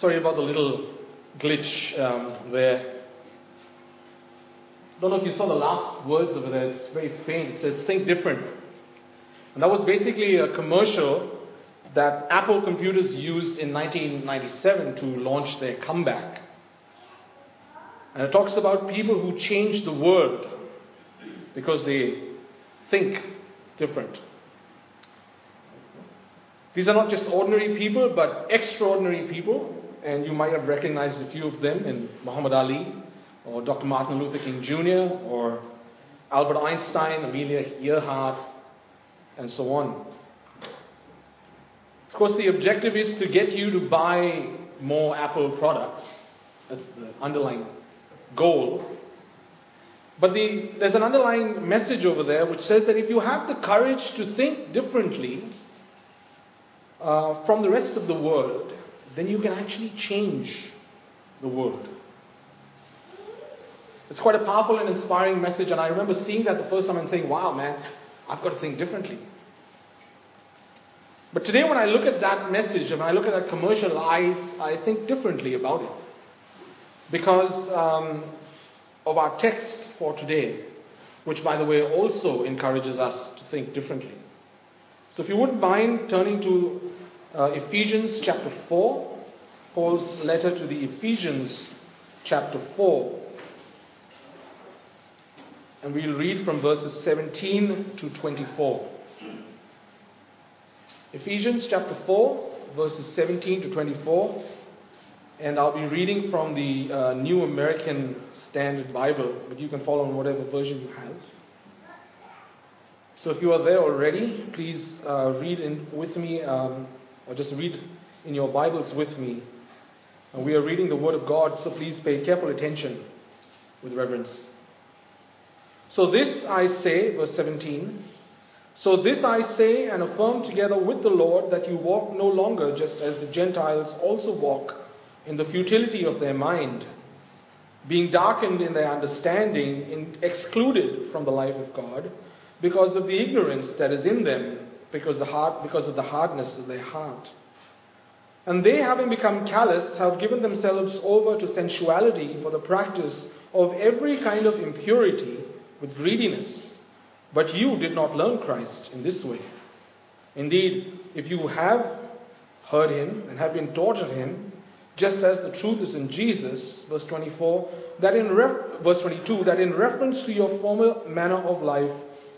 Sorry about the little glitch um, there. Don't know if you saw the last words over there. It's very faint. It says "Think different," and that was basically a commercial that Apple computers used in 1997 to launch their comeback. And it talks about people who change the world because they think different. These are not just ordinary people, but extraordinary people, and you might have recognized a few of them in Muhammad Ali, or Dr. Martin Luther King Jr., or Albert Einstein, Amelia Earhart, and so on. Of course, the objective is to get you to buy more Apple products. That's the underlying goal. But the, there's an underlying message over there which says that if you have the courage to think differently uh, from the rest of the world, then you can actually change the world. It's quite a powerful and inspiring message, and I remember seeing that the first time and saying, wow, man, I've got to think differently. But today, when I look at that message and when I look at that commercial, I, I think differently about it. Because um, of our text for today, which, by the way, also encourages us to think differently. So, if you wouldn't mind turning to uh, Ephesians chapter 4, Paul's letter to the Ephesians chapter 4. And we'll read from verses 17 to 24. Ephesians chapter 4, verses 17 to 24. And I'll be reading from the uh, New American Standard Bible, but you can follow in whatever version you have. So if you are there already, please uh, read in with me, um, or just read in your Bibles with me. And we are reading the Word of God, so please pay careful attention with reverence. So this I say, verse 17. So this I say and affirm together with the Lord that you walk no longer just as the Gentiles also walk in the futility of their mind, being darkened in their understanding, in, excluded from the life of God, because of the ignorance that is in them, because, the heart, because of the hardness of their heart. And they, having become callous, have given themselves over to sensuality for the practice of every kind of impurity with greediness. But you did not learn Christ in this way. Indeed, if you have heard him and have been taught of him, just as the truth is in Jesus, verse 24, that in ref- verse 22, that in reference to your former manner of life,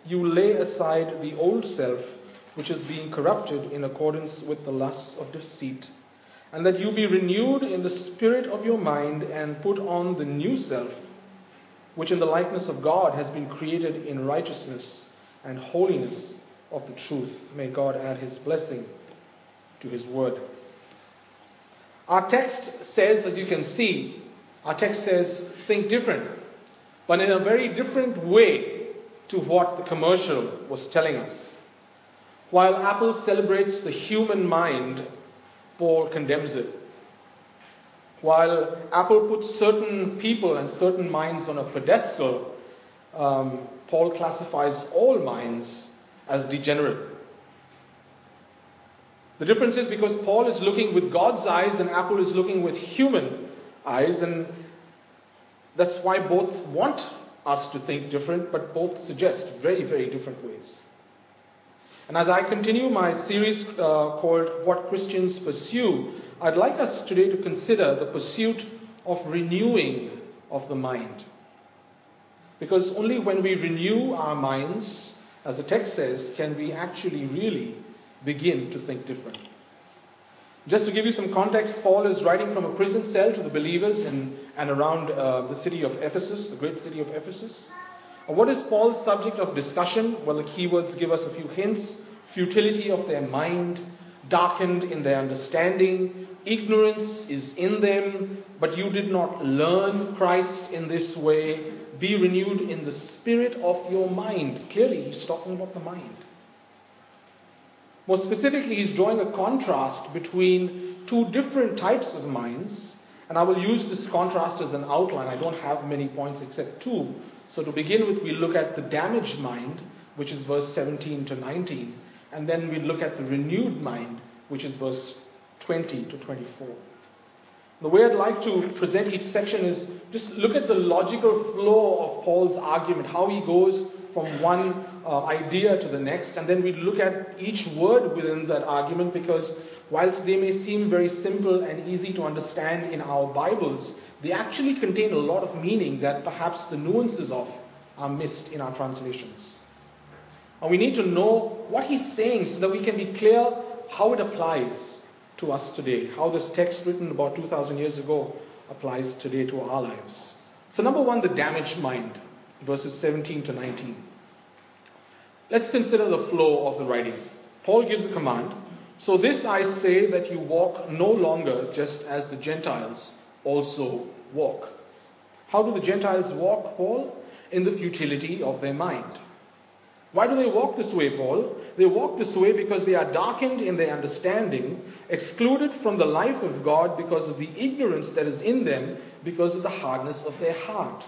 you lay aside the old self, which is being corrupted in accordance with the lusts of deceit, and that you be renewed in the spirit of your mind and put on the new self which in the likeness of God has been created in righteousness and holiness of the truth. May God add his blessing to his word. Our text says, as you can see, our text says, think different, but in a very different way to what the commercial was telling us. While Apple celebrates the human mind, Paul condemns it. While Apple puts certain people and certain minds on a pedestal, um, Paul classifies all minds as degenerate. The difference is because Paul is looking with God's eyes and Apple is looking with human eyes, and that's why both want us to think different, but both suggest very, very different ways. And as I continue my series uh, called What Christians Pursue, I'd like us today to consider the pursuit of renewing of the mind. Because only when we renew our minds, as the text says, can we actually really begin to think different. Just to give you some context, Paul is writing from a prison cell to the believers in and around uh, the city of Ephesus, the great city of Ephesus. What is Paul's subject of discussion? Well, the keywords give us a few hints futility of their mind, darkened in their understanding, ignorance is in them, but you did not learn Christ in this way. Be renewed in the spirit of your mind. Clearly, he's talking about the mind. More specifically, he's drawing a contrast between two different types of minds. And I will use this contrast as an outline. I don't have many points except two. So, to begin with, we look at the damaged mind, which is verse 17 to 19. And then we look at the renewed mind, which is verse 20 to 24. The way I'd like to present each section is just look at the logical flow of Paul's argument, how he goes from one uh, idea to the next, and then we look at each word within that argument because whilst they may seem very simple and easy to understand in our Bibles, they actually contain a lot of meaning that perhaps the nuances of are missed in our translations. And we need to know what he's saying so that we can be clear how it applies to us today, how this text written about 2,000 years ago applies today to our lives. So, number one, the damaged mind, verses 17 to 19. Let's consider the flow of the writing. Paul gives a command So, this I say that you walk no longer just as the Gentiles also walk. How do the Gentiles walk, Paul? In the futility of their mind. Why do they walk this way, Paul? They walk this way because they are darkened in their understanding, excluded from the life of God because of the ignorance that is in them, because of the hardness of their heart.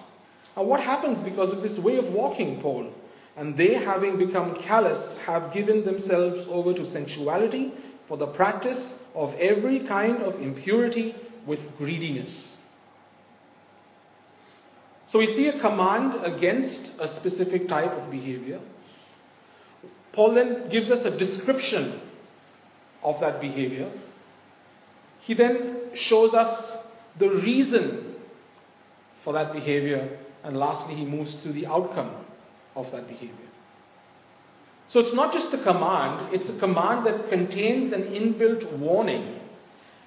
Now, what happens because of this way of walking, Paul? And they, having become callous, have given themselves over to sensuality for the practice of every kind of impurity with greediness. So we see a command against a specific type of behavior. Paul then gives us a description of that behavior. He then shows us the reason for that behavior, and lastly, he moves to the outcome of that behavior. So it's not just a command, it's a command that contains an inbuilt warning.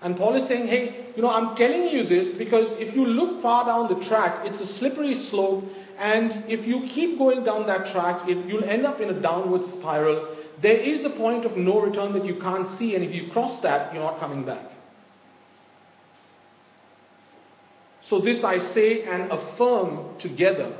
And Paul is saying, hey, you know, I'm telling you this because if you look far down the track, it's a slippery slope and if you keep going down that track, it, you'll end up in a downward spiral. There is a point of no return that you can't see, and if you cross that, you're not coming back. So, this I say and affirm together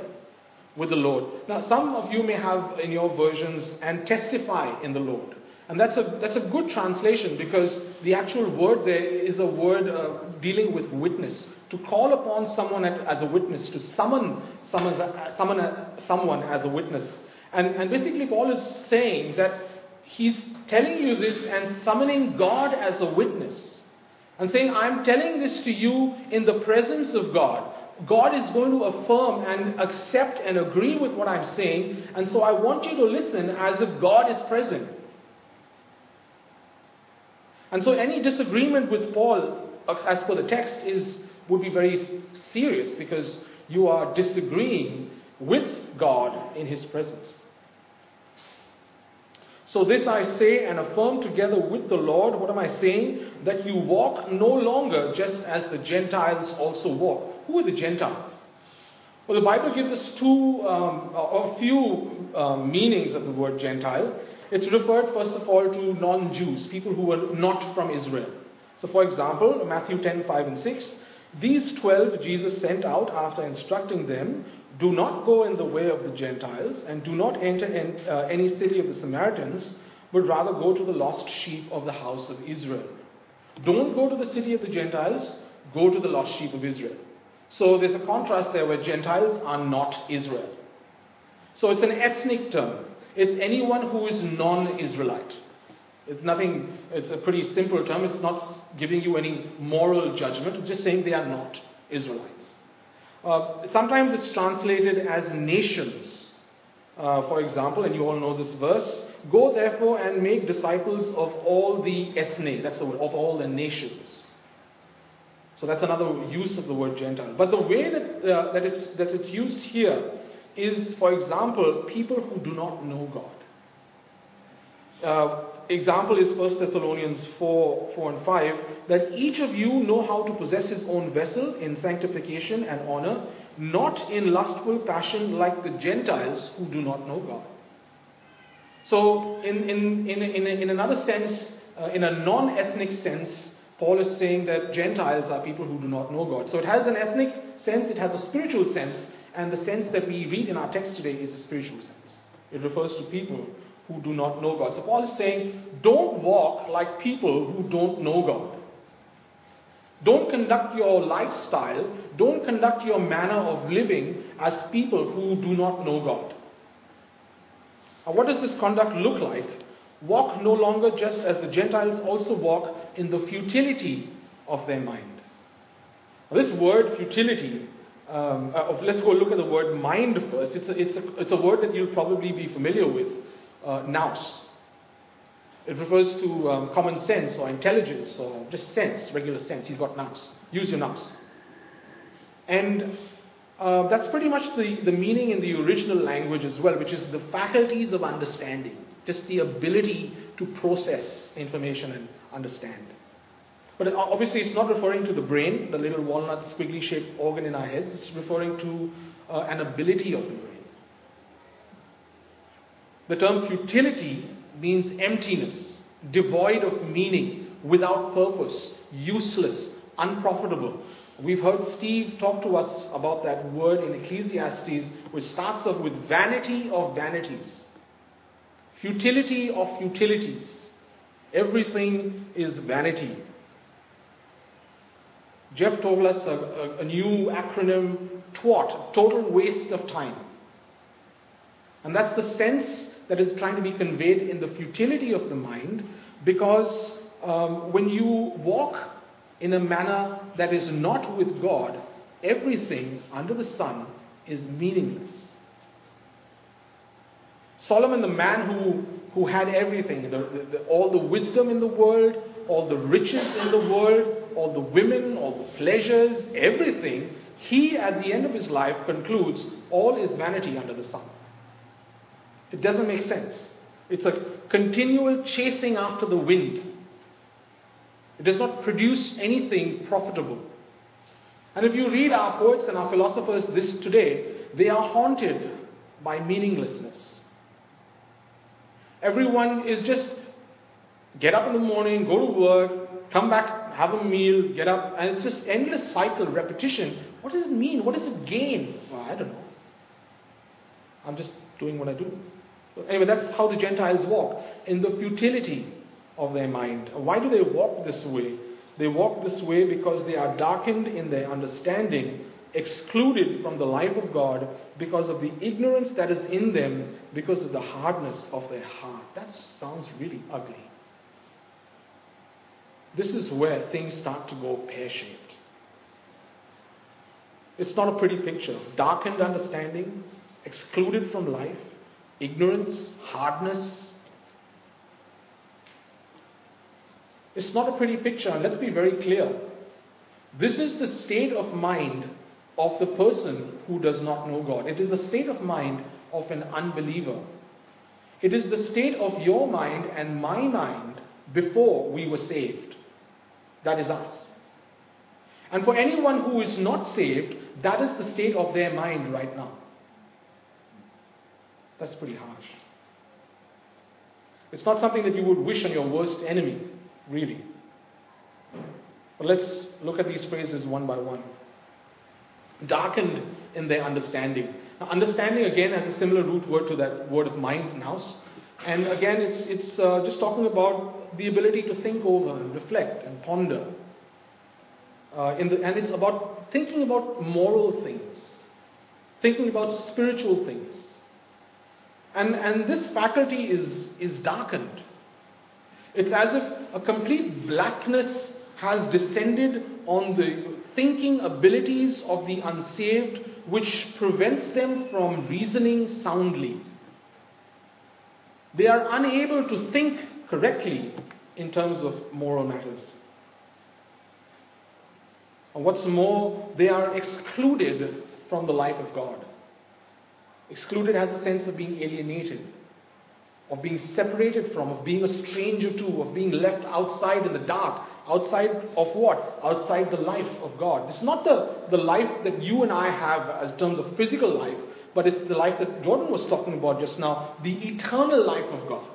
with the Lord. Now, some of you may have in your versions and testify in the Lord. And that's a, that's a good translation because the actual word there is a word uh, dealing with witness. To call upon someone as a witness, to summon someone, summon someone as a witness. And, and basically, Paul is saying that he's telling you this and summoning God as a witness. And saying, I'm telling this to you in the presence of God. God is going to affirm and accept and agree with what I'm saying. And so I want you to listen as if God is present. And so any disagreement with Paul, uh, as per the text, is, would be very serious because you are disagreeing with God in His presence. So, this I say and affirm together with the Lord. What am I saying? That you walk no longer just as the Gentiles also walk. Who are the Gentiles? Well, the Bible gives us two, um, a few um, meanings of the word Gentile. It's referred, first of all, to non Jews, people who were not from Israel. So, for example, Matthew 10 5 and 6, these twelve Jesus sent out after instructing them do not go in the way of the Gentiles, and do not enter in, uh, any city of the Samaritans, but rather go to the lost sheep of the house of Israel. Don't go to the city of the Gentiles, go to the lost sheep of Israel. So there's a contrast there where Gentiles are not Israel. So it's an ethnic term. It's anyone who is non Israelite. It's nothing, it's a pretty simple term. It's not giving you any moral judgment, just saying they are not Israelites. Uh, sometimes it's translated as nations. Uh, for example, and you all know this verse Go therefore and make disciples of all the ethne, that's the word, of all the nations. So that's another use of the word Gentile. But the way that, uh, that, it's, that it's used here is, for example, people who do not know God. Uh, example is 1 Thessalonians 4, 4 and 5, that each of you know how to possess his own vessel in sanctification and honor, not in lustful passion like the Gentiles who do not know God. So, in, in, in, in, in another sense, uh, in a non ethnic sense, Paul is saying that Gentiles are people who do not know God. So, it has an ethnic sense, it has a spiritual sense, and the sense that we read in our text today is a spiritual sense. It refers to people who do not know God. So Paul is saying, don't walk like people who don't know God. Don't conduct your lifestyle, don't conduct your manner of living as people who do not know God. Now, what does this conduct look like? Walk no longer just as the Gentiles also walk in the futility of their mind. This word futility, um, uh, let's go look at the word mind first. It's a, it's a, it's a word that you'll probably be familiar with, uh, nous. It refers to um, common sense or intelligence or just sense, regular sense. He's got nous. Use your nous. And uh, that's pretty much the, the meaning in the original language as well, which is the faculties of understanding, just the ability to process information and understand. But obviously, it's not referring to the brain, the little walnut squiggly shaped organ in our heads. It's referring to uh, an ability of the brain. The term futility means emptiness, devoid of meaning, without purpose, useless, unprofitable. We've heard Steve talk to us about that word in Ecclesiastes, which starts off with vanity of vanities, futility of utilities. Everything is vanity. Jeff told us a, a, a new acronym, TWAT, total waste of time. And that's the sense that is trying to be conveyed in the futility of the mind because um, when you walk in a manner that is not with God, everything under the sun is meaningless. Solomon, the man who, who had everything, the, the, all the wisdom in the world, all the riches in the world, all the women, all the pleasures, everything, he at the end of his life concludes all is vanity under the sun. It doesn't make sense. It's a continual chasing after the wind. It does not produce anything profitable. And if you read our poets and our philosophers this today, they are haunted by meaninglessness. Everyone is just get up in the morning, go to work, come back, have a meal, get up, and it's just endless cycle, repetition. What does it mean? What does it gain? Well, I don't know. I'm just doing what I do. So anyway, that's how the Gentiles walk in the futility of their mind. Why do they walk this way? They walk this way because they are darkened in their understanding, excluded from the life of God because of the ignorance that is in them, because of the hardness of their heart. That sounds really ugly. This is where things start to go pear shaped. It's not a pretty picture. Darkened understanding, excluded from life, ignorance, hardness, It's not a pretty picture, let's be very clear. This is the state of mind of the person who does not know God. It is the state of mind of an unbeliever. It is the state of your mind and my mind before we were saved. That is us. And for anyone who is not saved, that is the state of their mind right now. That's pretty harsh. It's not something that you would wish on your worst enemy really. But let's look at these phrases one by one. Darkened in their understanding. Now, understanding again has a similar root word to that word of mind, nous. And again, it's, it's uh, just talking about the ability to think over and reflect and ponder. Uh, the, and it's about thinking about moral things, thinking about spiritual things. And, and this faculty is, is darkened. It's as if a complete blackness has descended on the thinking abilities of the unsaved, which prevents them from reasoning soundly. They are unable to think correctly in terms of moral matters. And what's more, they are excluded from the life of God. Excluded has the sense of being alienated of being separated from, of being a stranger to, of being left outside in the dark. Outside of what? Outside the life of God. It's not the, the life that you and I have as terms of physical life, but it's the life that Jordan was talking about just now, the eternal life of God.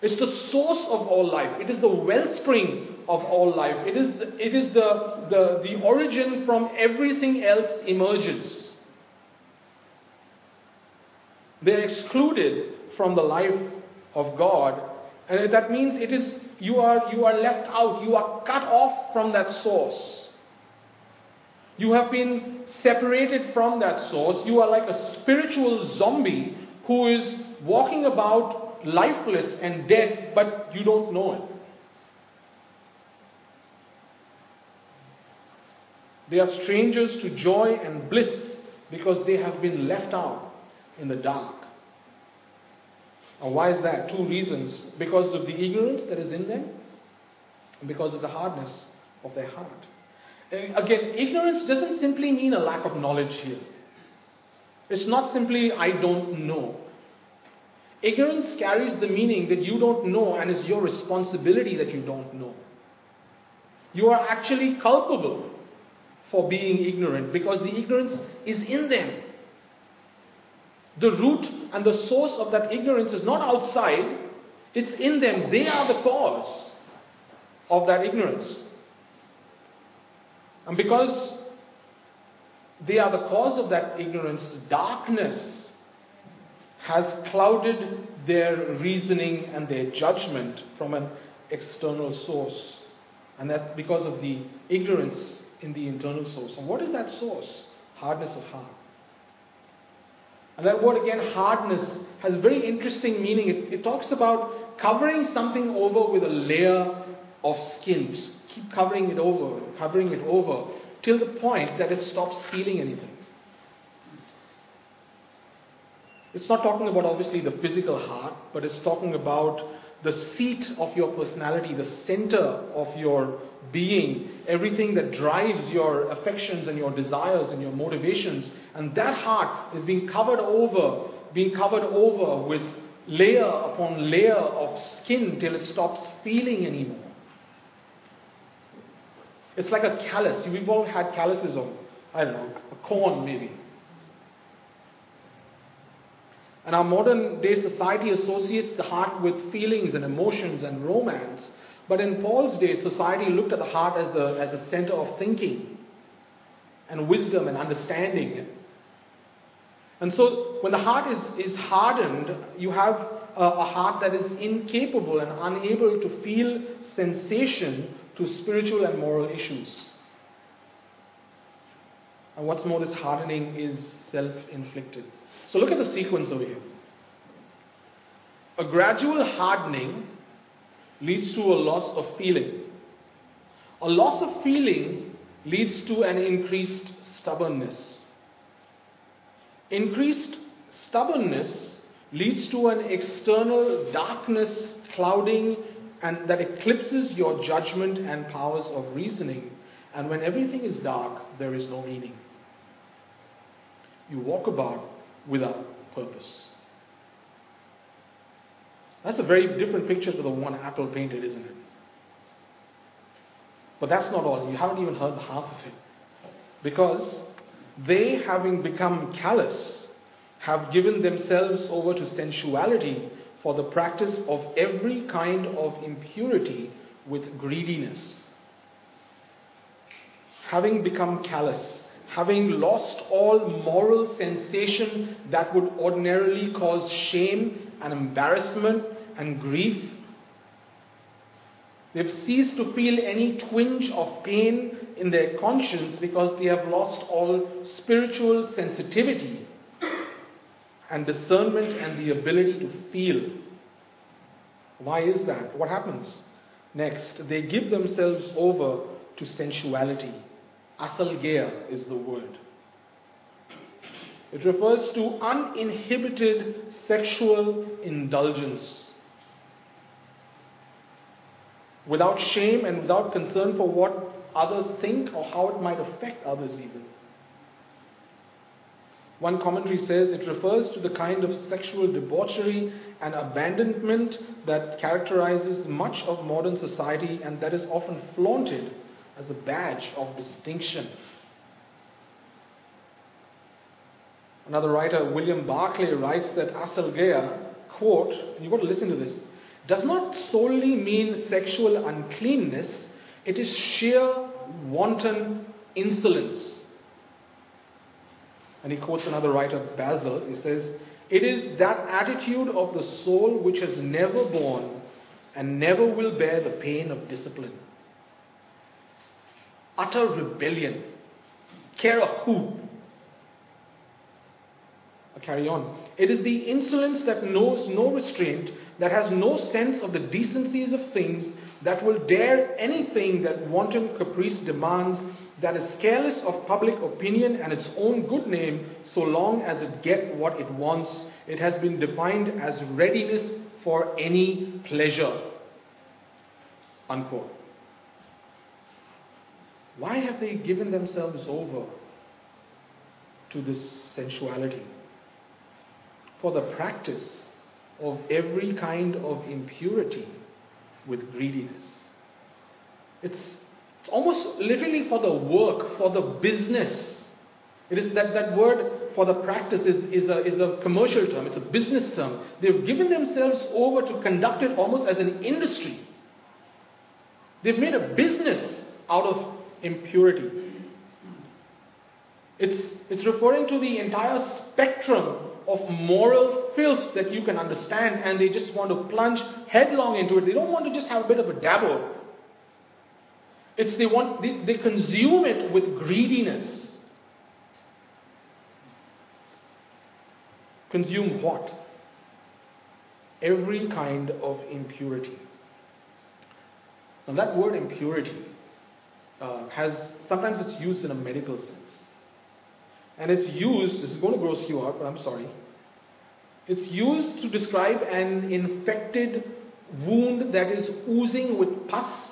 It's the source of all life. It is the wellspring of all life. It is, it is the, the, the origin from everything else emerges. They're excluded from the life of God. And that means it is you are you are left out, you are cut off from that source. You have been separated from that source. You are like a spiritual zombie who is walking about lifeless and dead, but you don't know it. They are strangers to joy and bliss because they have been left out in the dark. And why is that? Two reasons. Because of the ignorance that is in them, and because of the hardness of their heart. Again, ignorance doesn't simply mean a lack of knowledge here. It's not simply, I don't know. Ignorance carries the meaning that you don't know and it's your responsibility that you don't know. You are actually culpable for being ignorant because the ignorance is in them. The root and the source of that ignorance is not outside, it's in them. They are the cause of that ignorance. And because they are the cause of that ignorance, darkness has clouded their reasoning and their judgment from an external source. And that's because of the ignorance in the internal source. And what is that source? Hardness of heart. And that word again, hardness, has very interesting meaning. It, it talks about covering something over with a layer of skin. Just keep covering it over, covering it over, till the point that it stops feeling anything. It's not talking about obviously the physical heart, but it's talking about the seat of your personality, the center of your being, everything that drives your affections and your desires and your motivations. And that heart is being covered over, being covered over with layer upon layer of skin till it stops feeling anymore. It's like a callus. We've all had calluses on, I don't know, a corn maybe. And our modern day society associates the heart with feelings and emotions and romance. But in Paul's day, society looked at the heart as the, as the center of thinking and wisdom and understanding. And so, when the heart is, is hardened, you have a, a heart that is incapable and unable to feel sensation to spiritual and moral issues. And what's more, this hardening is self inflicted. So look at the sequence over here. A gradual hardening leads to a loss of feeling. A loss of feeling leads to an increased stubbornness. Increased stubbornness leads to an external darkness clouding and that eclipses your judgment and powers of reasoning. And when everything is dark, there is no meaning. You walk about without purpose. That's a very different picture to the one Apple painted, isn't it? But that's not all. You haven't even heard half of it. Because they, having become callous, have given themselves over to sensuality for the practice of every kind of impurity with greediness. Having become callous, having lost all moral sensation that would ordinarily cause shame and embarrassment and grief. They've ceased to feel any twinge of pain in their conscience because they have lost all spiritual sensitivity and discernment and the ability to feel. Why is that? What happens? Next, they give themselves over to sensuality. Aselgeia is the word. It refers to uninhibited sexual indulgence. Without shame and without concern for what others think or how it might affect others, even. One commentary says it refers to the kind of sexual debauchery and abandonment that characterizes much of modern society and that is often flaunted as a badge of distinction. Another writer, William Barclay, writes that aselgeia, quote, and you've got to listen to this, does not solely mean sexual uncleanness, it is sheer wanton insolence. And he quotes another writer, Basil. He says, It is that attitude of the soul which has never borne and never will bear the pain of discipline. Utter rebellion. Care a who. Carry on. It is the insolence that knows no restraint, that has no sense of the decencies of things, that will dare anything that wanton caprice demands, that is careless of public opinion and its own good name so long as it get what it wants. It has been defined as readiness for any pleasure. Unquote. Why have they given themselves over to this sensuality? For the practice of every kind of impurity with greediness. It's, it's almost literally for the work, for the business. It is that, that word for the practice is, is, a, is a commercial term, it's a business term. They've given themselves over to conduct it almost as an industry. They've made a business out of impurity. It's, it's referring to the entire spectrum of moral filth that you can understand, and they just want to plunge headlong into it. They don't want to just have a bit of a dabble. It's they want they, they consume it with greediness. Consume what? Every kind of impurity. Now that word impurity uh, has sometimes it's used in a medical sense. And it's used, this is going to gross you out, but I'm sorry. It's used to describe an infected wound that is oozing with pus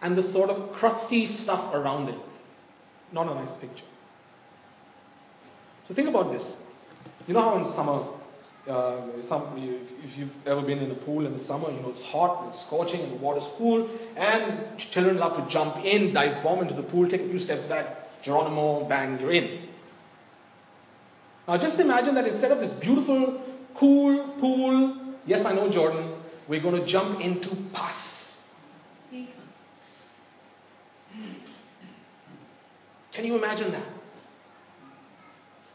and the sort of crusty stuff around it. Not a nice picture. So think about this. You know how in summer, uh, some, if you've ever been in a pool in the summer, you know it's hot, it's scorching, and the water's cool, and children love to jump in, dive bomb into the pool, take a few steps back, Geronimo, bang, you're in. Now just imagine that instead of this beautiful, cool pool, yes, I know Jordan, we're going to jump into pus. Can you imagine that?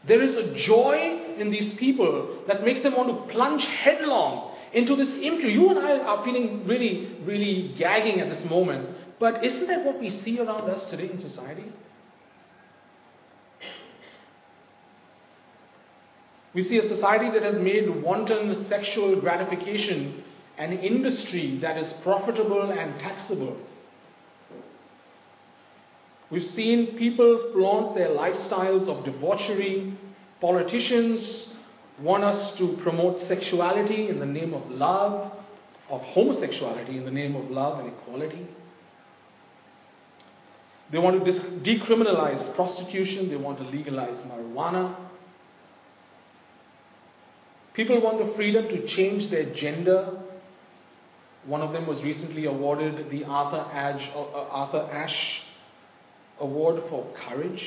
There is a joy in these people that makes them want to plunge headlong into this impure. You and I are feeling really, really gagging at this moment. But isn't that what we see around us today in society? We see a society that has made wanton sexual gratification an industry that is profitable and taxable. We've seen people flaunt their lifestyles of debauchery. Politicians want us to promote sexuality in the name of love, of homosexuality in the name of love and equality. They want to decriminalize prostitution, they want to legalize marijuana. People want the freedom to change their gender. One of them was recently awarded the Arthur Ashe, uh, Arthur Ashe award for courage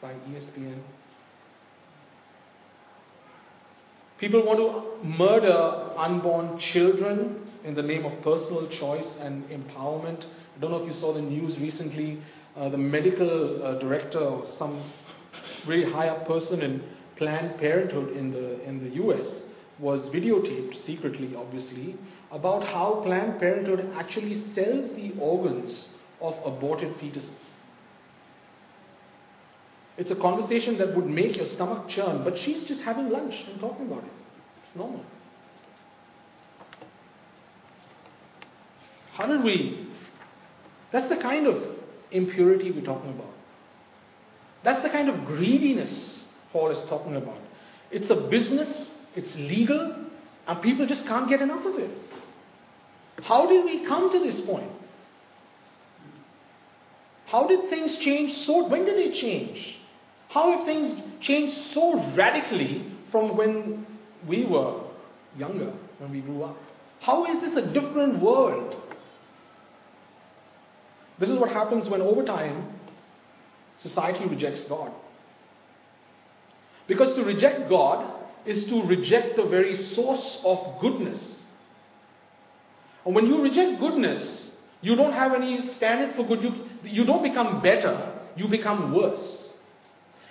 by ESPN. People want to murder unborn children in the name of personal choice and empowerment. I don't know if you saw the news recently. Uh, the medical uh, director, or some really high up person in Planned Parenthood in the, in the US, was videotaped secretly, obviously, about how Planned Parenthood actually sells the organs of aborted fetuses. It's a conversation that would make your stomach churn, but she's just having lunch and talking about it. It's normal. How did we? That's the kind of impurity we're talking about. That's the kind of greediness Paul is talking about. It's a business, it's legal, and people just can't get enough of it. How did we come to this point? How did things change so? When did they change? How have things changed so radically from when we were younger, when we grew up? How is this a different world? This is what happens when, over time, society rejects God. Because to reject God is to reject the very source of goodness. And when you reject goodness, you don't have any standard for good. You, you don't become better, you become worse.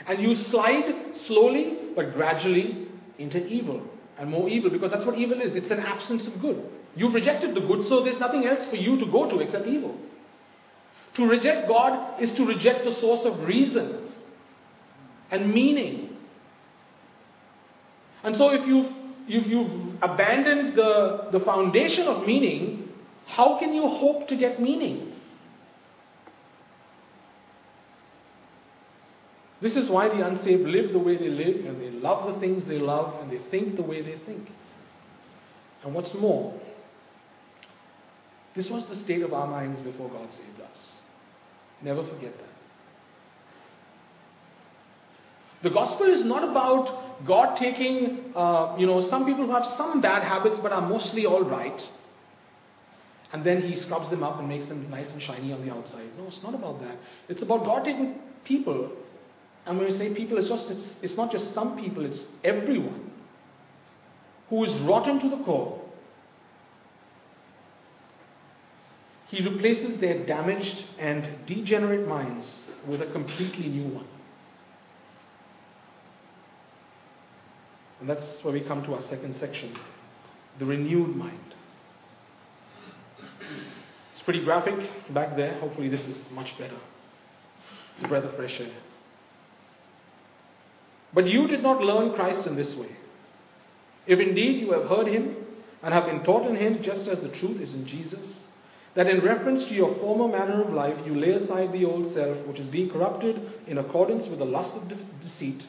And you slide slowly but gradually into evil and more evil because that's what evil is. It's an absence of good. You've rejected the good, so there's nothing else for you to go to except evil. To reject God is to reject the source of reason and meaning. And so if you've, if you've abandoned the, the foundation of meaning, how can you hope to get meaning? This is why the unsaved live the way they live, and they love the things they love, and they think the way they think. And what's more, this was the state of our minds before God saved us. Never forget that. The gospel is not about God taking, uh, you know, some people who have some bad habits but are mostly all right, and then He scrubs them up and makes them nice and shiny on the outside. No, it's not about that. It's about God taking people, and when we say people, it's just it's, it's not just some people; it's everyone who is rotten to the core. He replaces their damaged and degenerate minds with a completely new one. And that's where we come to our second section the renewed mind. It's pretty graphic back there. Hopefully, this is much better. It's a breath of fresh air. But you did not learn Christ in this way. If indeed you have heard him and have been taught in him, just as the truth is in Jesus, that in reference to your former manner of life you lay aside the old self, which is being corrupted in accordance with the lust of de- deceit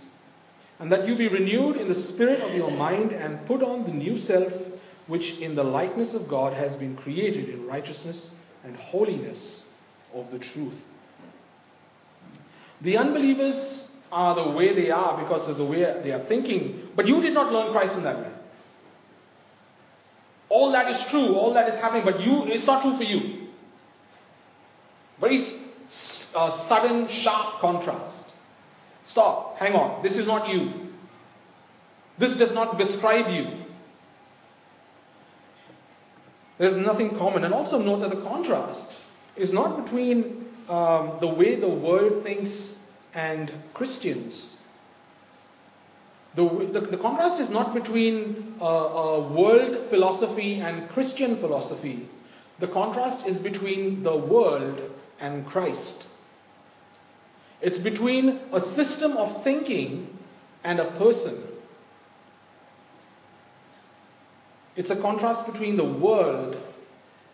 and that you be renewed in the spirit of your mind and put on the new self, which in the likeness of God has been created in righteousness and holiness of the truth. The unbelievers are the way they are because of the way they are thinking, but you did not learn Christ in that way. All that is true, all that is happening, but you, it's not true for you. Very uh, sudden, sharp contrast. Stop, hang on, this is not you. This does not describe you. There's nothing common. And also note that the contrast is not between um, the way the world thinks and Christians. The, the, the contrast is not between uh, uh, world philosophy and Christian philosophy. The contrast is between the world and Christ. It's between a system of thinking and a person. It's a contrast between the world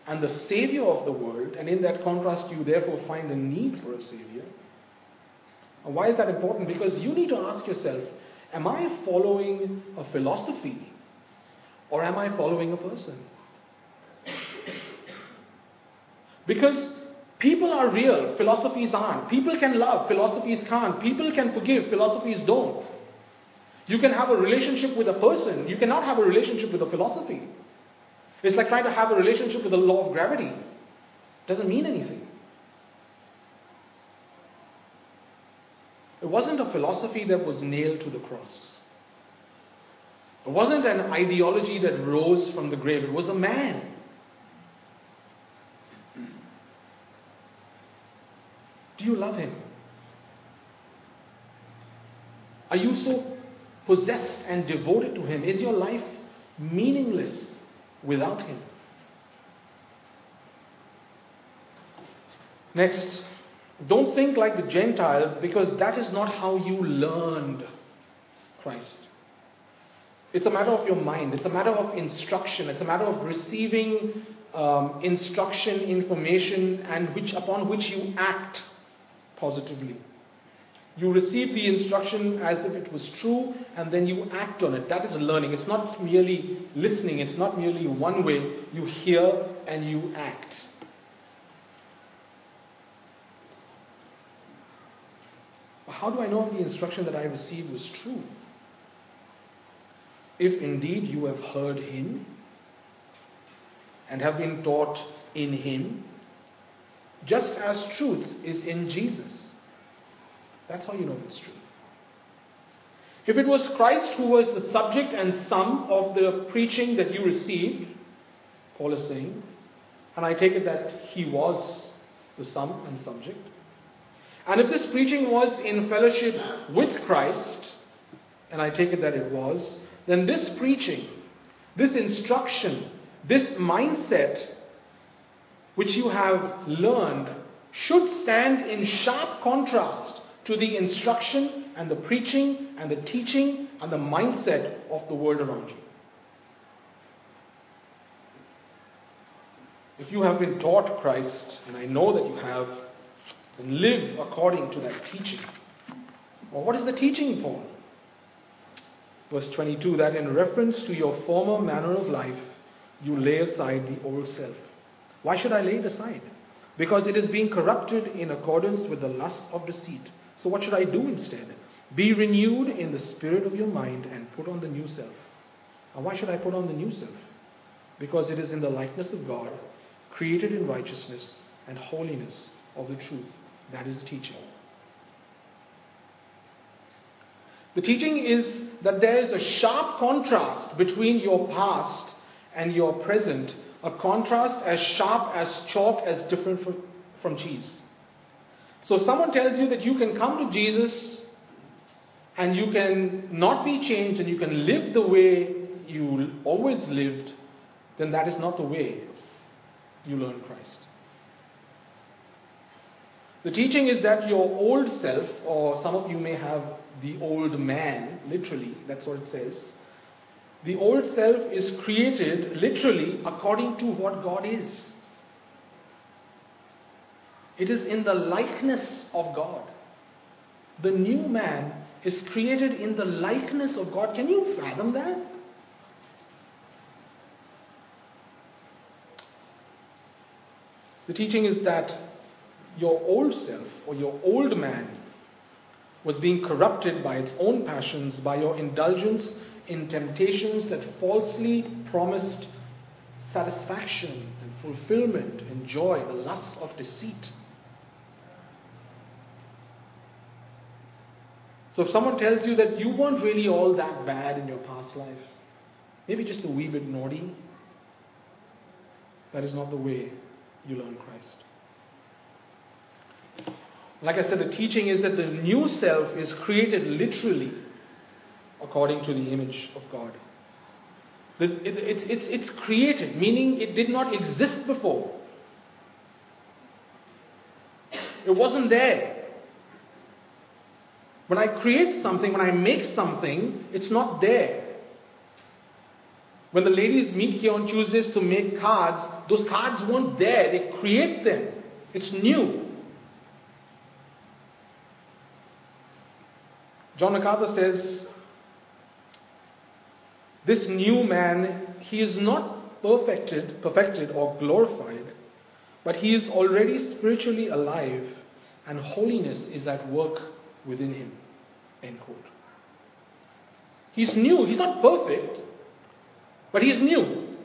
and the Savior of the world, and in that contrast, you therefore find a need for a Savior. And why is that important? Because you need to ask yourself Am I following a philosophy or am I following a person? Because People are real, philosophies aren't. People can love, philosophies can't. People can forgive, philosophies don't. You can have a relationship with a person, you cannot have a relationship with a philosophy. It's like trying to have a relationship with the law of gravity. It doesn't mean anything. It wasn't a philosophy that was nailed to the cross. It wasn't an ideology that rose from the grave. It was a man Do you love Him? Are you so possessed and devoted to Him? Is your life meaningless without Him? Next, don't think like the Gentiles because that is not how you learned Christ. It's a matter of your mind, it's a matter of instruction, it's a matter of receiving um, instruction, information, and which, upon which you act positively. You receive the instruction as if it was true and then you act on it. That is learning. It's not merely listening, it's not merely one way. You hear and you act. How do I know if the instruction that I received was true? If indeed you have heard Him and have been taught in Him, just as truth is in Jesus. That's how you know it's true. If it was Christ who was the subject and sum of the preaching that you received, Paul is saying, and I take it that he was the sum and subject. And if this preaching was in fellowship with Christ, and I take it that it was, then this preaching, this instruction, this mindset which you have learned should stand in sharp contrast to the instruction and the preaching and the teaching and the mindset of the world around you. If you have been taught Christ, and I know that you have, then live according to that teaching. Or what is the teaching, Paul? Verse 22 that in reference to your former manner of life, you lay aside the old self. Why should I lay it aside? Because it is being corrupted in accordance with the lusts of deceit. So, what should I do instead? Be renewed in the spirit of your mind and put on the new self. And why should I put on the new self? Because it is in the likeness of God, created in righteousness and holiness of the truth. That is the teaching. The teaching is that there is a sharp contrast between your past and your present, a contrast as sharp as chalk, as different from, from cheese. So, someone tells you that you can come to Jesus and you can not be changed and you can live the way you always lived, then that is not the way you learn Christ. The teaching is that your old self, or some of you may have the old man, literally, that's what it says. The old self is created literally according to what God is. It is in the likeness of God. The new man is created in the likeness of God. Can you fathom that? The teaching is that your old self or your old man was being corrupted by its own passions, by your indulgence in temptations that falsely promised satisfaction and fulfillment and joy, the lust of deceit. So if someone tells you that you weren't really all that bad in your past life, maybe just a wee bit naughty, that is not the way you learn Christ. Like I said, the teaching is that the new self is created literally according to the image of God. it's, it's, it's created, meaning it did not exist before. It wasn't there. When I create something, when I make something, it's not there. When the ladies meet here on Tuesdays to make cards, those cards weren't there. They create them. It's new. John MacArthur says, This new man, he is not perfected, perfected or glorified, but he is already spiritually alive, and holiness is at work within him. End quote. He's new. He's not perfect, but he's new.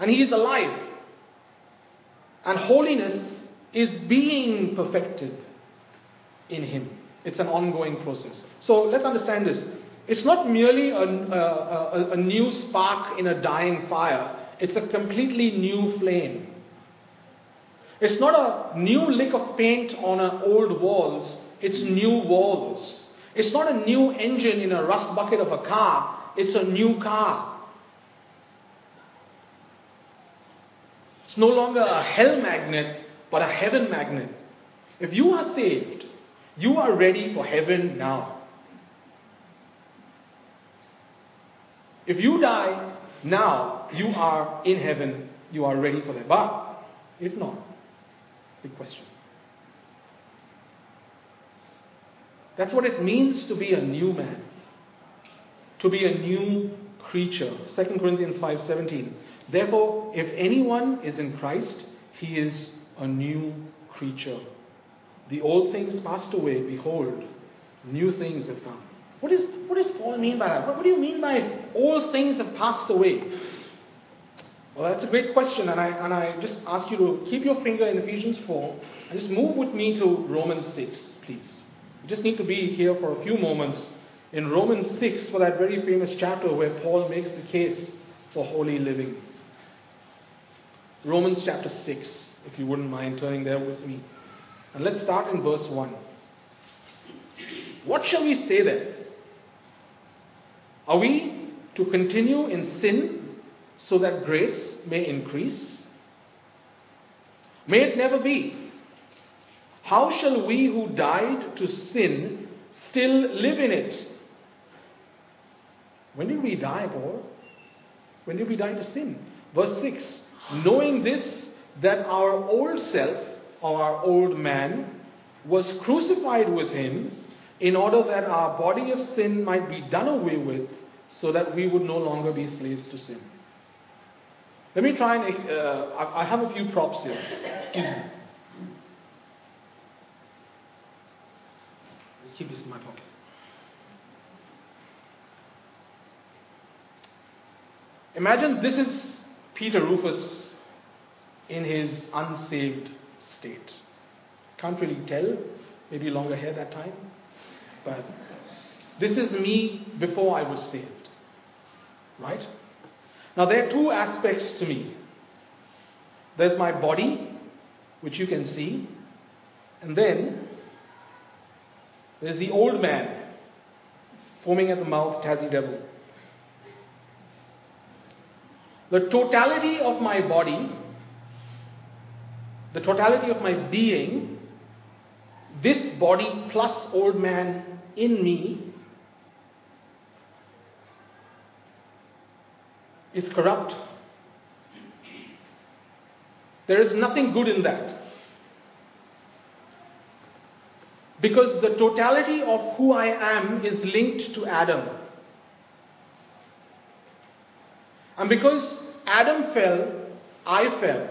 And he is alive. And holiness is being perfected in him. It's an ongoing process. So let's understand this. It's not merely a, a, a, new spark in a dying fire, it's a completely new flame. It's not a new lick of paint on old walls, it's new walls. It's not a new engine in a rust bucket of a car, it's a new car. It's no longer a hell magnet, but a heaven magnet. If you are saved, you are ready for heaven now. If you die now, you are in heaven. You are ready for that. But if not, big question. That's what it means to be a new man. To be a new creature. 2 Corinthians 5:17. Therefore, if anyone is in Christ, he is a new creature. The old things passed away, behold, new things have come. What, is, what does Paul mean by that? What, what do you mean by all things have passed away? Well, that's a great question, and I, and I just ask you to keep your finger in Ephesians 4 and just move with me to Romans 6, please. You just need to be here for a few moments in Romans 6 for that very famous chapter where Paul makes the case for holy living. Romans chapter 6, if you wouldn't mind turning there with me. And let's start in verse 1. What shall we say then? Are we to continue in sin so that grace may increase? May it never be. How shall we who died to sin still live in it? When did we die, Paul? When did we die to sin? Verse 6 Knowing this, that our old self, our old man, was crucified with him, in order that our body of sin might be done away with, so that we would no longer be slaves to sin. Let me try and. Uh, I have a few props here. Excuse me. Let's keep this in my pocket. Imagine this is Peter Rufus in his unsaved state. Can't really tell, maybe longer hair that time, but this is me before I was saved. Right? Now, there are two aspects to me there's my body, which you can see, and then there's the old man, foaming at the mouth, Tassie devil. The totality of my body, the totality of my being, this body plus old man in me, is corrupt. There is nothing good in that. Because the totality of who I am is linked to Adam. And because Adam fell, I fell.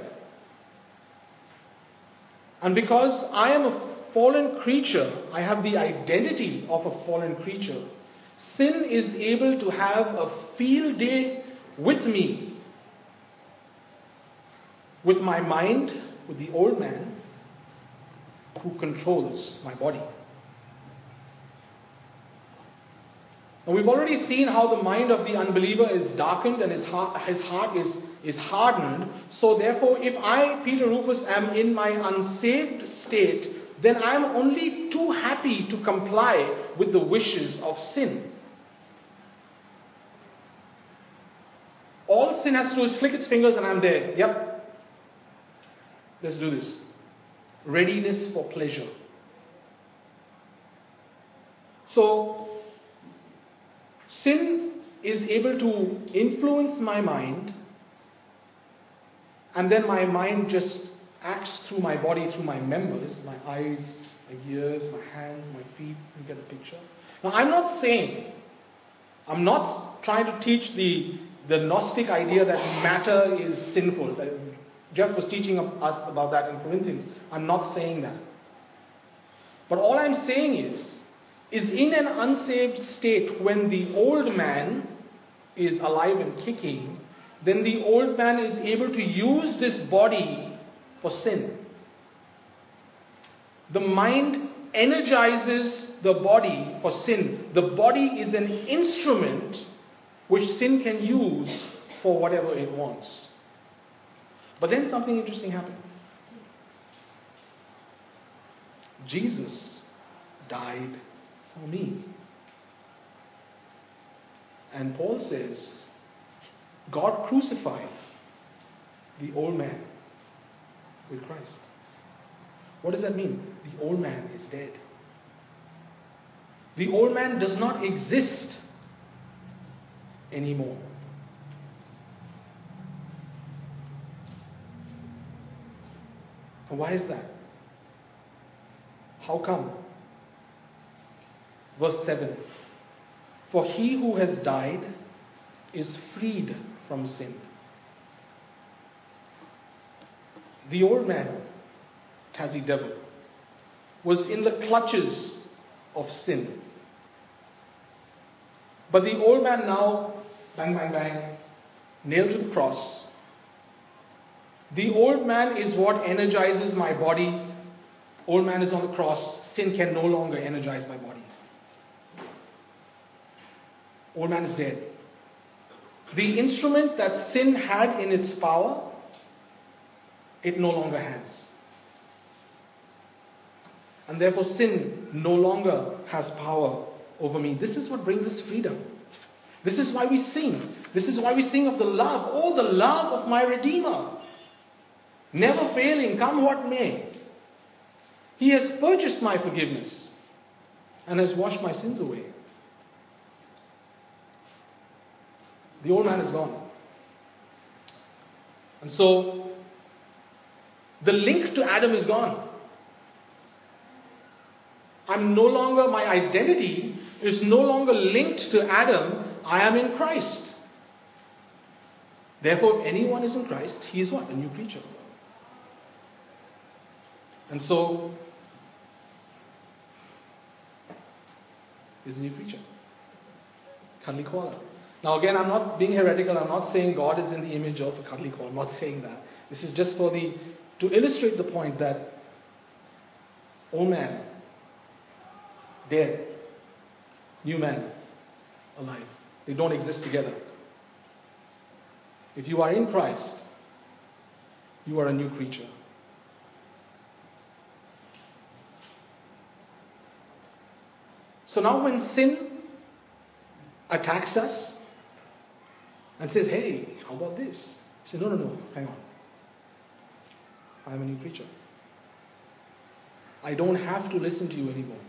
And because I am a fallen creature, I have the identity of a fallen creature. Sin is able to have a field day with me, with my mind, with the old man who controls my body. Now, we've already seen how the mind of the unbeliever is darkened and his heart, his heart is, is hardened. So, therefore, if I, Peter Rufus, am in my unsaved state, then I am only too happy to comply with the wishes of sin. All sin has to do is flick its fingers and I'm there. Yep. Let's do this. Readiness for pleasure. So, Sin is able to influence my mind, and then my mind just acts through my body, through my members, my eyes, my ears, my hands, my feet. You get the picture. Now, I'm not saying, I'm not trying to teach the, the Gnostic idea that matter is sinful. Jeff was teaching us about that in Corinthians. I'm not saying that. But all I'm saying is, is in an unsaved state when the old man is alive and kicking, then the old man is able to use this body for sin. The mind energizes the body for sin. The body is an instrument which sin can use for whatever it wants. But then something interesting happened. Jesus died for me. And Paul says, God crucified the old man with Christ. What does that mean? The old man is dead. The old man does not exist anymore. why is that? How come? Verse 7 For he who has died is freed from sin. The old man, Tassie Devil, was in the clutches of sin. But the old man now, bang, bang, bang, nailed to the cross. The old man is what energizes my body. Old man is on the cross. Sin can no longer energize my body. Old man is dead. The instrument that sin had in its power, it no longer has. And therefore, sin no longer has power over me. This is what brings us freedom. This is why we sing. This is why we sing of the love, oh, the love of my Redeemer. Never failing, come what may. He has purchased my forgiveness and has washed my sins away. The old man is gone. And so, the link to Adam is gone. I'm no longer, my identity is no longer linked to Adam. I am in Christ. Therefore, if anyone is in Christ, he is what? A new creature. And so, is a new creature. Cuddly koala. Now, again, I'm not being heretical. I'm not saying God is in the image of a cuddly koala. I'm not saying that. This is just for the to illustrate the point that old man, dead, new man, alive. They don't exist together. If you are in Christ, you are a new creature. So now, when sin attacks us and says, Hey, how about this? You say, No, no, no, hang on. I'm a new creature. I don't have to listen to you anymore.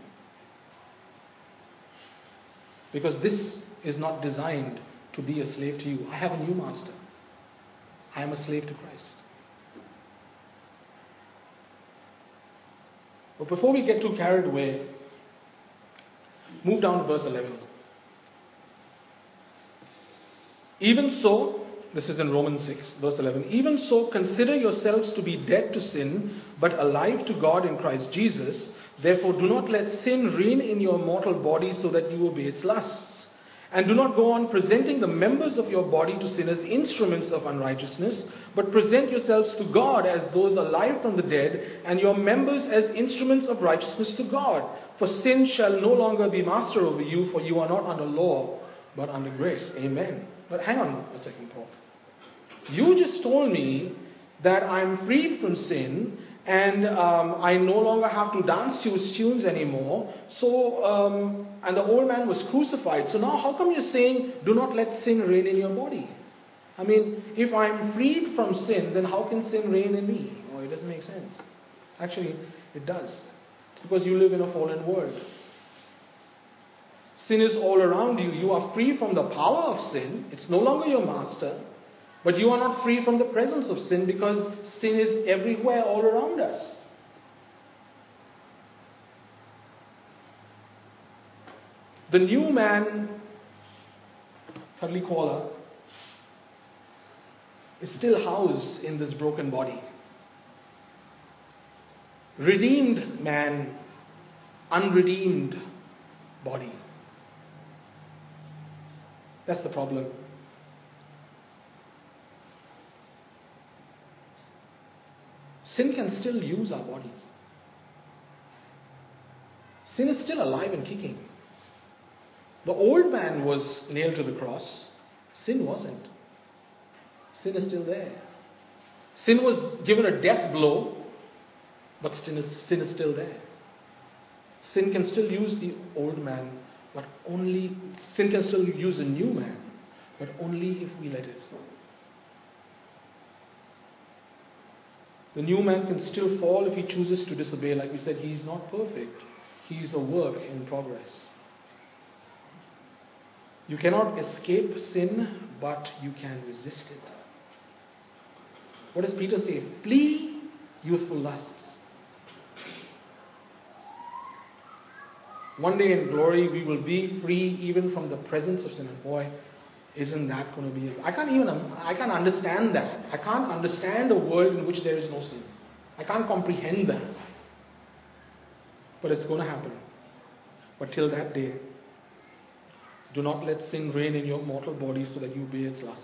Because this is not designed to be a slave to you. I have a new master. I am a slave to Christ. But before we get too carried away, move down to verse 11. Even so, this is in Romans 6, verse 11. Even so, consider yourselves to be dead to sin, but alive to God in Christ Jesus. Therefore, do not let sin reign in your mortal body so that you obey its lusts. And do not go on presenting the members of your body to sin as instruments of unrighteousness, but present yourselves to God as those alive from the dead, and your members as instruments of righteousness to God. For sin shall no longer be master over you, for you are not under law, but under grace. Amen. But hang on a second, Paul. You just told me that I'm freed from sin and um, I no longer have to dance to his tunes anymore. So, um, and the old man was crucified. So now, how come you're saying, do not let sin reign in your body? I mean, if I'm freed from sin, then how can sin reign in me? Oh, it doesn't make sense. Actually, it does. Because you live in a fallen world. Sin is all around you. You are free from the power of sin. It's no longer your master. But you are not free from the presence of sin because sin is everywhere all around us. The new man, Cuddly Koala, is still housed in this broken body. Redeemed man, unredeemed body. That's the problem. Sin can still use our bodies. Sin is still alive and kicking. The old man was nailed to the cross, sin wasn't. Sin is still there. Sin was given a death blow, but sin is, sin is still there. Sin can still use the old man but only, sin can still use a new man, but only if we let it. The new man can still fall if he chooses to disobey. Like we said, he is not perfect. He is a work in progress. You cannot escape sin, but you can resist it. What does Peter say? Flee youthful lusts. One day in glory, we will be free even from the presence of sin. And boy, isn't that going to be? I can't even. I can't understand that. I can't understand a world in which there is no sin. I can't comprehend that. But it's going to happen. But till that day, do not let sin reign in your mortal body so that you obey its lusts.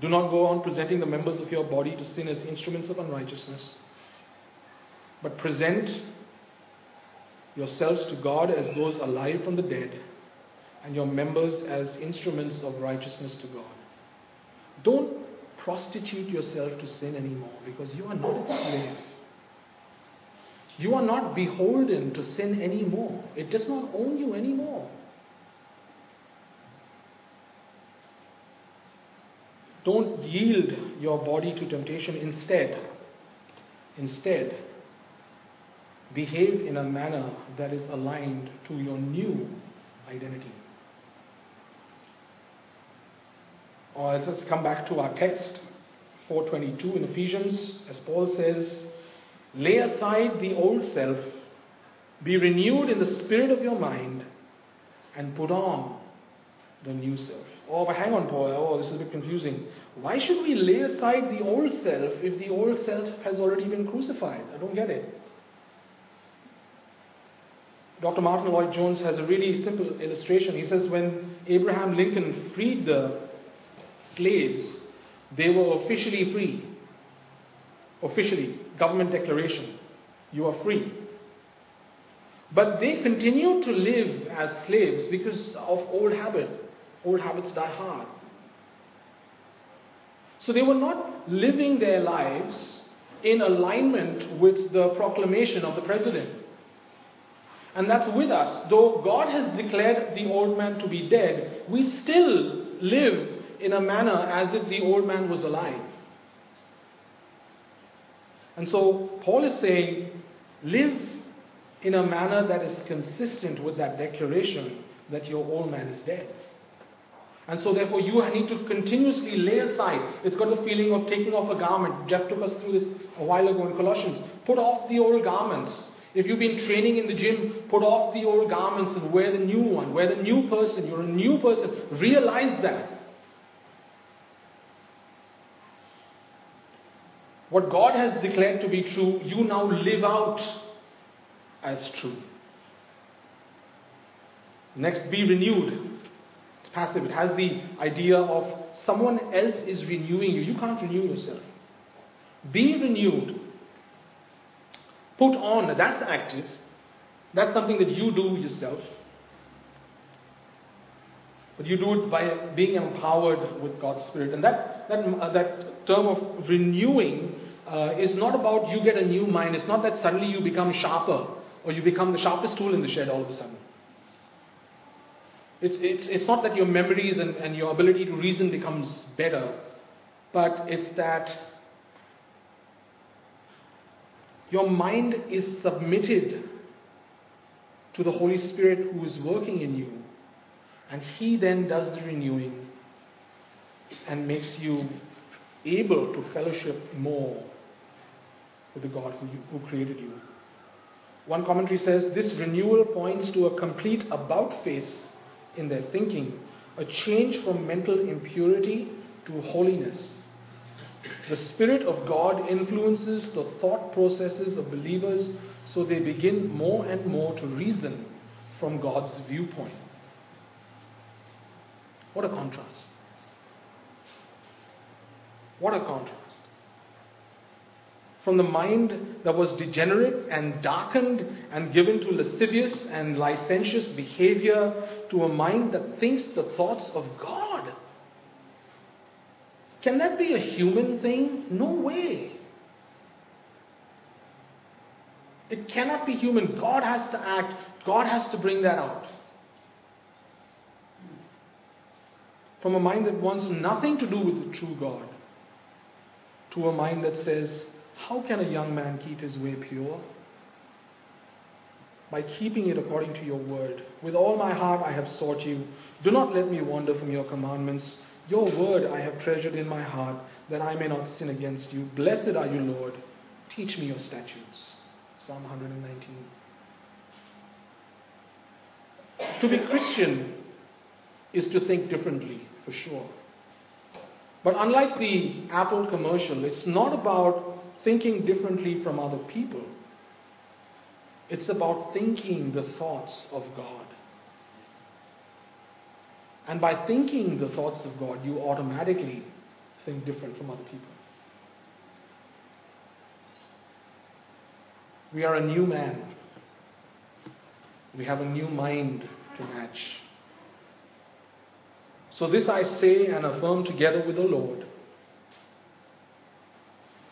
Do not go on presenting the members of your body to sin as instruments of unrighteousness, but present yourselves to God as those alive from the dead, and your members as instruments of righteousness to God. Don't prostitute yourself to sin anymore because you are not a slave. You are not beholden to sin anymore. It does not own you anymore. Don't yield your body to temptation. Instead, instead, behave in a manner that is aligned to your new identity. Or let's come back to our text, 422 in Ephesians, as Paul says, Lay aside the old self, be renewed in the spirit of your mind, and put on the new self. Oh, but hang on, Paul. Oh, this is a bit confusing. Why should we lay aside the old self if the old self has already been crucified? I don't get it. Dr. Martyn Lloyd-Jones has a really simple illustration. He says when Abraham Lincoln freed the slaves, they were officially free. Officially, government declaration. You are free. But they continued to live as slaves because of old habit. Old habits die hard. So they were not living their lives in alignment with the proclamation of the president. And that's with us. Though God has declared the old man to be dead, we still live in a manner as if the old man was alive. And so Paul is saying, live in a manner that is consistent with that declaration that your old man is dead. And so, therefore, you need to continuously lay aside. It's got the feeling of taking off a garment. Jeff took us through this a while ago in Colossians. Put off the old garments. If you've been training in the gym, put off the old garments and wear the new one. Wear the new person. You're a new person. Realize that. What God has declared to be true, you now live out as true. Next, be renewed. It's passive. It has the idea of someone else is renewing you. You can't renew yourself. Be renewed. Put on, that's active. That's something that you do yourself. But you do it by being empowered with God's Spirit. And that, that, uh, that term of renewing uh, is not about you get a new mind. It's not that suddenly you become sharper or you become the sharpest tool in the shed all of a sudden. It's, it's, it's not that your memories and, and your ability to reason becomes better, but it's that your mind is submitted to the Holy Spirit who is working in you. And He then does the renewing and makes you able to fellowship more with the God who, you, who created you. One commentary says this renewal points to a complete about face in their thinking, a change from mental impurity to holiness. The Spirit of God influences the thought processes of believers so they begin more and more to reason from God's viewpoint. What a contrast. What a contrast. From the mind that was degenerate and darkened and given to lascivious and licentious behavior to a mind that thinks the thoughts of God. Can that be a human thing? No way. It cannot be human. God has to act, God has to bring that out. From a mind that wants nothing to do with the true God to a mind that says, how can a young man keep his way pure? By keeping it according to your word. With all my heart I have sought you. Do not let me wander from your commandments. Your word I have treasured in my heart, that I may not sin against you. Blessed are you, Lord. Teach me your statutes. Psalm 119. To be Christian is to think differently, for sure. But unlike the Apple commercial, it's not about thinking differently from other people. It's about thinking the thoughts of God. And by thinking the thoughts of God, you automatically think different from other people. We are a new man. We have a new mind to match. So, this I say and affirm together with the Lord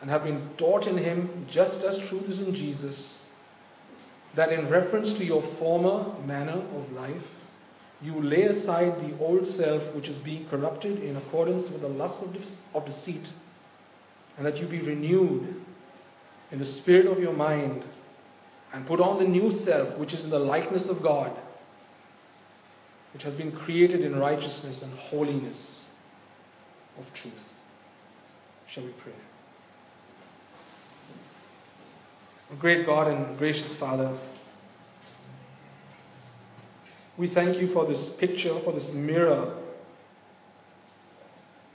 and have been taught in him just as truth is in Jesus, that in reference to your former manner of life, you lay aside the old self which is being corrupted in accordance with the lust of, of deceit, and that you be renewed in the spirit of your mind, and put on the new self which is in the likeness of God, which has been created in righteousness and holiness of truth. Shall we pray? Great God and gracious Father, we thank you for this picture, for this mirror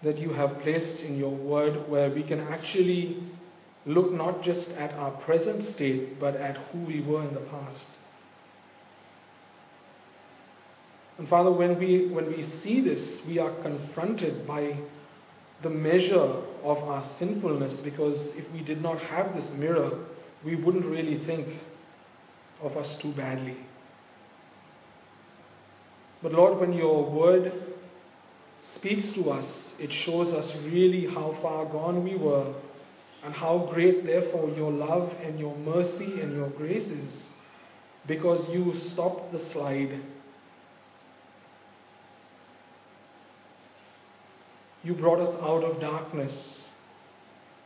that you have placed in your word where we can actually look not just at our present state, but at who we were in the past. And Father, when we, when we see this, we are confronted by the measure of our sinfulness because if we did not have this mirror, we wouldn't really think of us too badly. But Lord, when your word speaks to us, it shows us really how far gone we were and how great, therefore, your love and your mercy and your grace is because you stopped the slide. You brought us out of darkness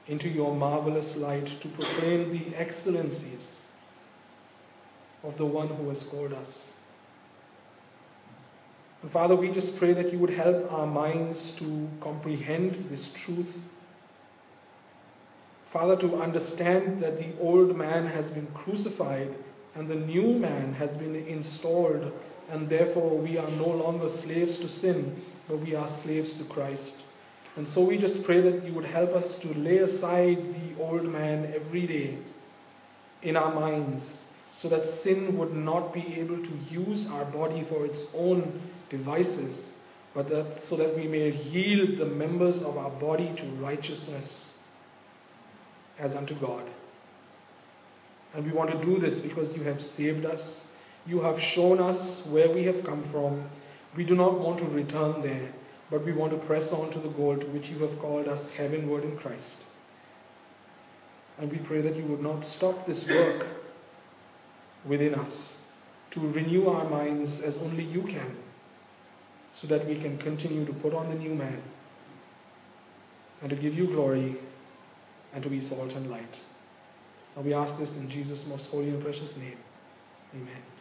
into your marvelous light to proclaim the excellencies of the one who has called us. And Father, we just pray that you would help our minds to comprehend this truth. Father, to understand that the old man has been crucified and the new man has been installed, and therefore we are no longer slaves to sin, but we are slaves to Christ. And so we just pray that you would help us to lay aside the old man every day in our minds so that sin would not be able to use our body for its own devices, but that so that we may yield the members of our body to righteousness as unto God. And we want to do this because you have saved us. You have shown us where we have come from. We do not want to return there but we want to press on to the goal to which you have called us heavenward in Christ. And we pray that you would not stop this work within us to renew our minds as only you can, so that we can continue to put on the new man and to give you glory and to be salt and light. And we ask this in Jesus' most holy and precious name. Amen.